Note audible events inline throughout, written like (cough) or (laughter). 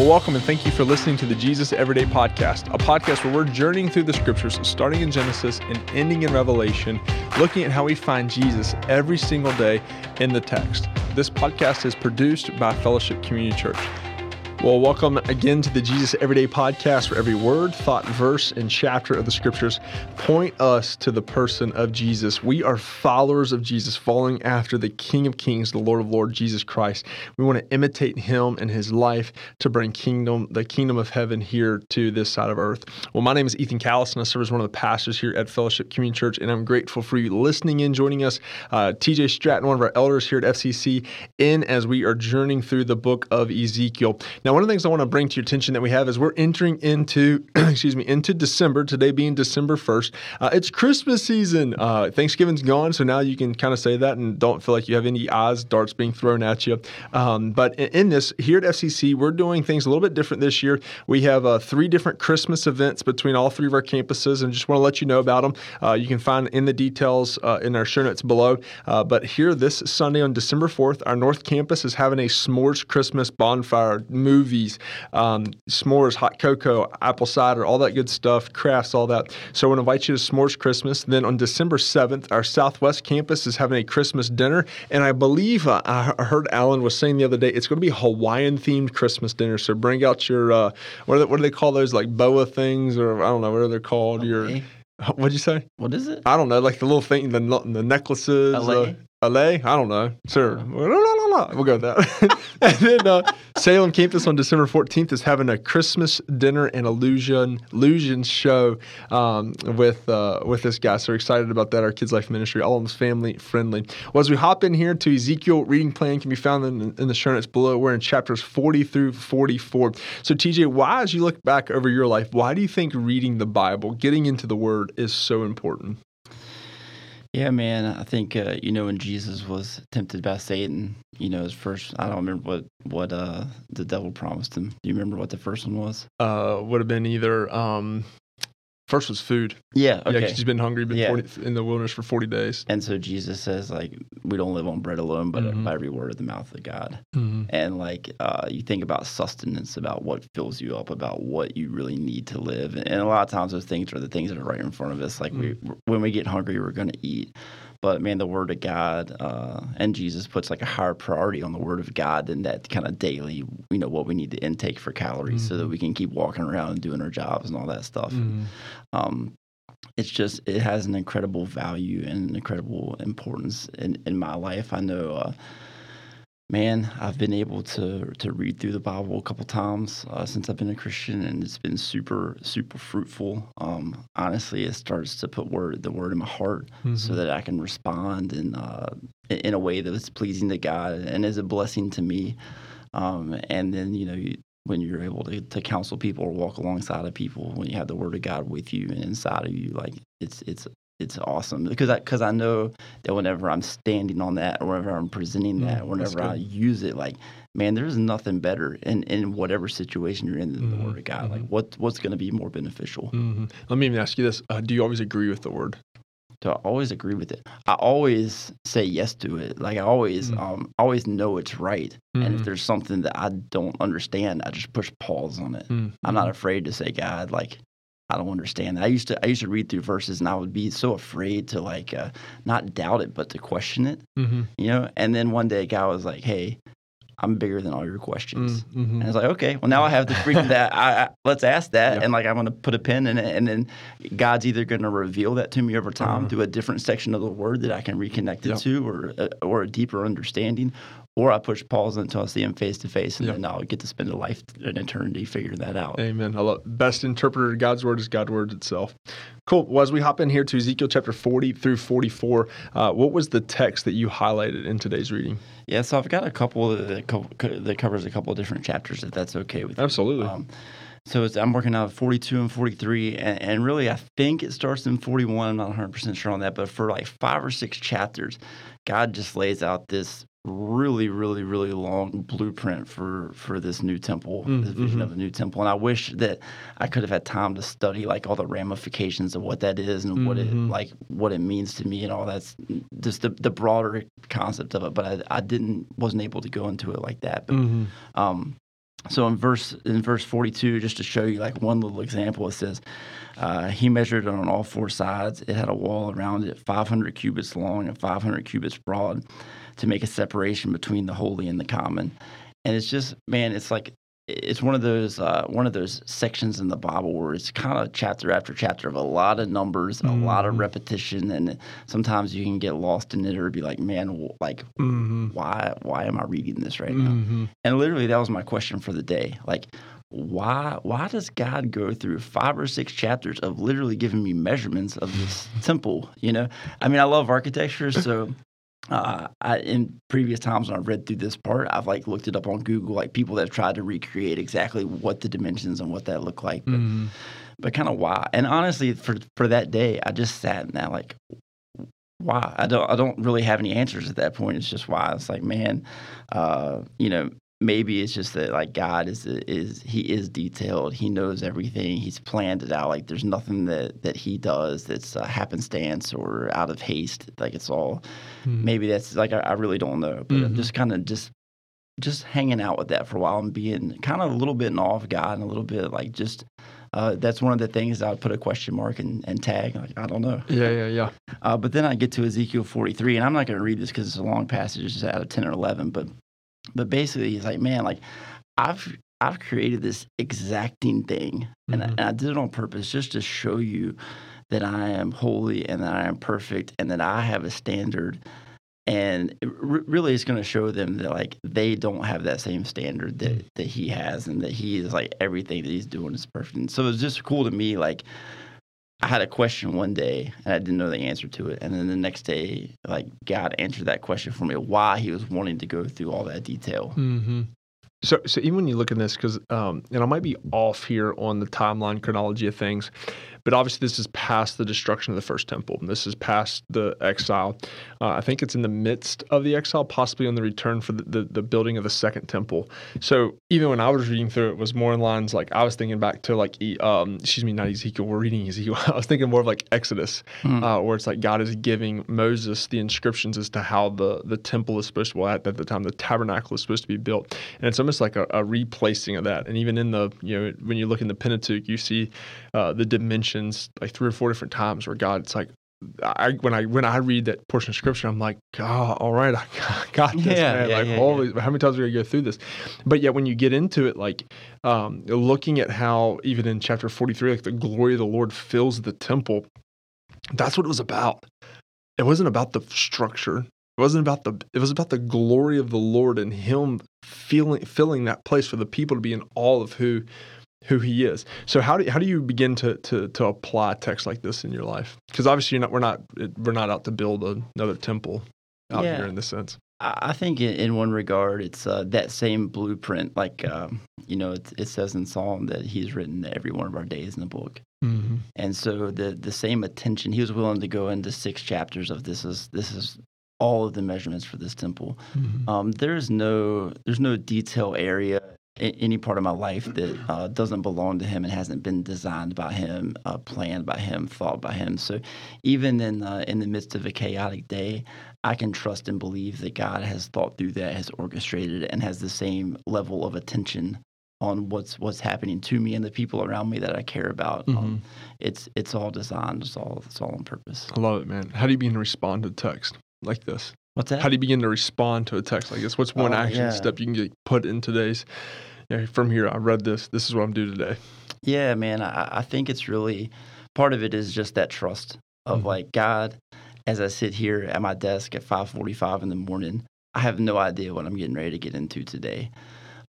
Well, welcome and thank you for listening to the Jesus Everyday Podcast, a podcast where we're journeying through the scriptures, starting in Genesis and ending in Revelation, looking at how we find Jesus every single day in the text. This podcast is produced by Fellowship Community Church. Well, welcome again to the Jesus Everyday Podcast, where every word, thought, verse, and chapter of the scriptures point us to the person of Jesus. We are followers of Jesus, following after the King of Kings, the Lord of Lords, Jesus Christ. We want to imitate him and his life to bring kingdom, the kingdom of heaven here to this side of earth. Well, my name is Ethan Callison, and I serve as one of the pastors here at Fellowship Community Church, and I'm grateful for you listening in, joining us. Uh, TJ Stratton, one of our elders here at FCC, in as we are journeying through the book of Ezekiel. Now, now, one of the things I want to bring to your attention that we have is we're entering into, (clears throat) excuse me, into December. Today being December first, uh, it's Christmas season. Uh, Thanksgiving's gone, so now you can kind of say that and don't feel like you have any eyes darts being thrown at you. Um, but in, in, this here at FCC, we're doing things a little bit different this year. We have uh, three different Christmas events between all three of our campuses, and just want to let you know about them. Uh, you can find in the details uh, in our show notes below. Uh, but here this Sunday on December fourth, our North Campus is having a s'mores Christmas bonfire movies, um, s'mores, hot cocoa, apple cider, all that good stuff, crafts, all that. So I want to invite you to S'mores Christmas. Then on December 7th, our Southwest campus is having a Christmas dinner. And I believe uh, I heard Alan was saying the other day, it's going to be Hawaiian themed Christmas dinner. So bring out your, uh, what, do they, what do they call those, like boa things, or I don't know, what are they called? Okay. Your, (laughs) What'd you say? What is it? I don't know, like the little thing, the the necklaces. Uh, LA? I don't know. Sir, we'll go with that. (laughs) and then uh, Salem Campus on December 14th is having a Christmas dinner and illusion illusion show um, with uh, with this guy. So we're excited about that. Our Kids Life Ministry, all of them family friendly. Well, as we hop in here to Ezekiel, reading plan can be found in, in the show notes below. We're in chapters 40 through 44. So TJ, why, as you look back over your life, why do you think reading the Bible, getting into the Word, is so important? Yeah, man. I think uh, you know when Jesus was tempted by Satan, you know his first. I don't remember what what uh, the devil promised him. Do you remember what the first one was? Uh, would have been either um, First was food. Yeah, okay. Yeah, she's been hungry, been yeah. 40, in the wilderness for 40 days. And so Jesus says, like, we don't live on bread alone, but mm-hmm. by every word of the mouth of God. Mm-hmm. And, like, uh, you think about sustenance, about what fills you up, about what you really need to live. And, and a lot of times those things are the things that are right in front of us. Like, mm-hmm. we, when we get hungry, we're going to eat. But man, the Word of God uh, and Jesus puts like a higher priority on the Word of God than that kind of daily, you know, what we need to intake for calories mm-hmm. so that mm-hmm. we can keep walking around and doing our jobs and all that stuff. Mm-hmm. Um, it's just it has an incredible value and an incredible importance in, in my life. I know uh, man, I've been able to to read through the Bible a couple times uh, since I've been a Christian, and it's been super super fruitful. Um, honestly, it starts to put word the word in my heart mm-hmm. so that I can respond in uh, in a way that is pleasing to God and is a blessing to me. Um, and then you know you, when you're able to, to counsel people or walk alongside of people when you have the word of God with you and inside of you like it's it's it's awesome because I because I know that whenever I'm standing on that or whenever I'm presenting mm, that, mm, whenever I use it, like man, there's nothing better in, in whatever situation you're in than mm-hmm, the Word of God. Mm-hmm. Like what what's going to be more beneficial? Mm-hmm. Let me even ask you this: uh, Do you always agree with the Word? Do I always agree with it? I always say yes to it. Like I always mm. um always know it's right. And if mm-hmm. there's something that I don't understand, I just push pause on it. I'm not mm-hmm. afraid to say, God, like I don't understand that. I used to I used to read through verses and I would be so afraid to like uh, not doubt it but to question it. Mm-hmm. You know, and then one day a guy was like, "Hey, I'm bigger than all your questions." Mm-hmm. And I was like, "Okay, well now I have the freedom that I, I, let's ask that." Yeah. And like I'm going to put a pin in it, and then God's either going to reveal that to me over time uh-huh. through a different section of the Word that I can reconnect it to, or a, uh, or a deeper understanding, or I push pause until I see him face to face, and then I'll get to spend a life, an eternity figuring that out. Amen. I love best interpreter of God's word is God's word itself. Cool. Well, as we hop in here to Ezekiel chapter 40 through 44, uh, what was the text that you highlighted in today's reading? Yeah, so I've got a couple that, that covers a couple of different chapters, if that's okay with you. Absolutely. Um, so I'm working out 42 and 43, and, and, really I think it starts in 41. I'm not 100% sure on that, but for like five or six chapters, God just lays out this really, really, really long blueprint for for this new temple, mm, this vision mm-hmm. of a new temple. And I wish that I could have had time to study like all the ramifications of what that is and mm-hmm. what it mm-hmm. like what it means to me and all that's just the, the broader concept of it. But I, I didn't wasn't able to go into it like that. But mm-hmm. um, so in verse in verse 42 just to show you like one little example it says uh, he measured it on all four sides it had a wall around it 500 cubits long and 500 cubits broad to make a separation between the holy and the common and it's just man it's like it's one of those uh, one of those sections in the Bible where it's kind of chapter after chapter of a lot of numbers, mm-hmm. a lot of mm-hmm. repetition, and sometimes you can get lost in it or be like, man, like mm-hmm. why why am I reading this right mm-hmm. now? And literally, that was my question for the day, like. Why why does God go through five or six chapters of literally giving me measurements of this (laughs) temple? You know, I mean, I love architecture, so uh, I, in previous times when I've read through this part, I've like looked it up on Google, like people that have tried to recreate exactly what the dimensions and what that looked like, but, mm-hmm. but kind of why. And honestly, for for that day, I just sat in that like, why? I don't I don't really have any answers at that point. It's just why. It's like, man, uh, you know, maybe it's just that like God is is he is detailed. He knows everything. He's planned it out. Like there's nothing that that he does that's a happenstance or out of haste. Like it's all mm-hmm. maybe that's like I, I, really don't know. But mm-hmm. just kind of just just hanging out with that for a while and being kind of a little bit in awe of God and a little bit like just uh, that's one of the things I would put a question mark and, and tag. Like, I don't know. Yeah, yeah, yeah. Uh, but then I get to Ezekiel 43, and I'm not going to read this because it's a long passage. It's out of 10 or 11. But but basically, he's like, man, like I've I've created this exacting thing, and, mm-hmm. I, and I did it on purpose just to show you that I am holy and that I am perfect and that I have a standard. And it really, it's going to show them that like they don't have that same standard that mm-hmm. that he has, and that he is like everything that he's doing is perfect. And so it's just cool to me, like I had a question one day and I didn't know the answer to it. And then the next day, like God answered that question for me, why he was wanting to go through all that detail. Mm-hmm. So, so even when you look at this, because um, and I might be off here on the timeline chronology of things, but obviously, this is past the destruction of the first temple. This is past the exile. Uh, I think it's in the midst of the exile, possibly on the return for the, the, the, building of the second temple. So even when I was reading through it, it was more in lines like I was thinking back to like, um, excuse me, not Ezekiel. We're reading Ezekiel. (laughs) I was thinking more of like Exodus, mm. uh, where it's like God is giving Moses the inscriptions as to how the the temple is supposed to. Well, at, at the time, the tabernacle is supposed to be built, and it's almost like a, a replacing of that. And even in the you know when you look in the Pentateuch, you see uh, the dimensions like three or four different times where God, it's like, I when I when I read that portion of scripture, I'm like, God, all right, I (laughs) got this, yeah, man. Yeah, like, yeah, holy, how many times are we gonna go through this? But yet, when you get into it, like um, looking at how even in chapter 43, like the glory of the Lord fills the temple, that's what it was about. It wasn't about the structure. It wasn't about the. It was about the glory of the Lord and Him feeling filling that place for the people to be in all of who who he is. So how do how do you begin to to to apply text like this in your life? Because obviously you're not we're not we're not out to build another temple out yeah. here in this sense. I think in one regard, it's uh, that same blueprint. Like um, you know, it, it, says in Psalm that He's written every one of our days in the book, mm-hmm. and so the the same attention. He was willing to go into six chapters of this is this is all of the measurements for this temple. Mm-hmm. Um, there's no there's no detail area any part of my life that uh, doesn't belong to him and hasn't been designed by him, uh, planned by him, thought by him. So even in uh, in the midst of a chaotic day, I can trust and believe that God has thought through that, has orchestrated it, and has the same level of attention on what's what's happening to me and the people around me that I care about. Um, mm-hmm. Um, it's it's all designed. It's all it's all on purpose. I love it, man. How do you begin to respond to text like this? What's that? How do you begin to respond to a text like this? What's one oh, action yeah. step you can get put in today's? Yeah, from here, I read this. This is what I'm doing today. Yeah, man. I, I think it's really part of it is just that trust of mm-hmm. like God. As I sit here at my desk at 5:45 in the morning, I have no idea what I'm getting ready to get into today.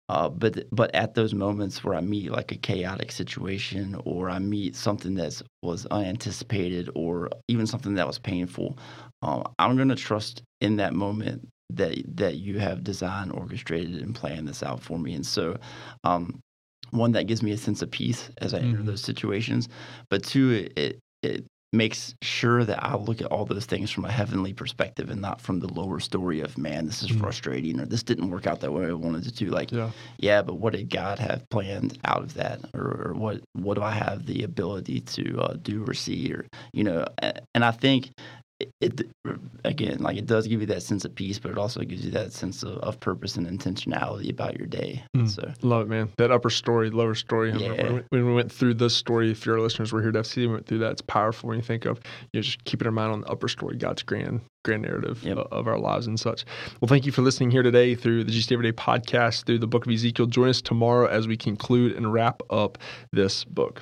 Uh, but but at those moments where I meet like a chaotic situation, or I meet something that was unanticipated, or even something that was painful, um, I'm going to trust in that moment that that you have designed, orchestrated, and planned this out for me. And so, um, one that gives me a sense of peace as I mm-hmm. enter those situations, but two, it, it makes sure that I look at all those things from a heavenly perspective and not from the lower story of man, this is mm-hmm. frustrating or this didn't work out that way I wanted it to. Like, yeah. yeah, but what did God have planned out of that, or, or what what do I have the ability to uh, do or see, or you know? And I think it again, like it does give you that sense of peace, but it also gives you that sense of, of purpose and intentionality about your day. Mm, so love it, man. That upper story, lower story. Yeah. When, we went through this story, if your listeners were here to FC, we went through that. It's powerful when you think of you know, just keeping in mind on the upper story, God's grand grand narrative yep. of our lives and such. Well, thank you for listening here today through the Jesus Everyday podcast, through the book of Ezekiel. Join us tomorrow as we conclude and wrap up this book.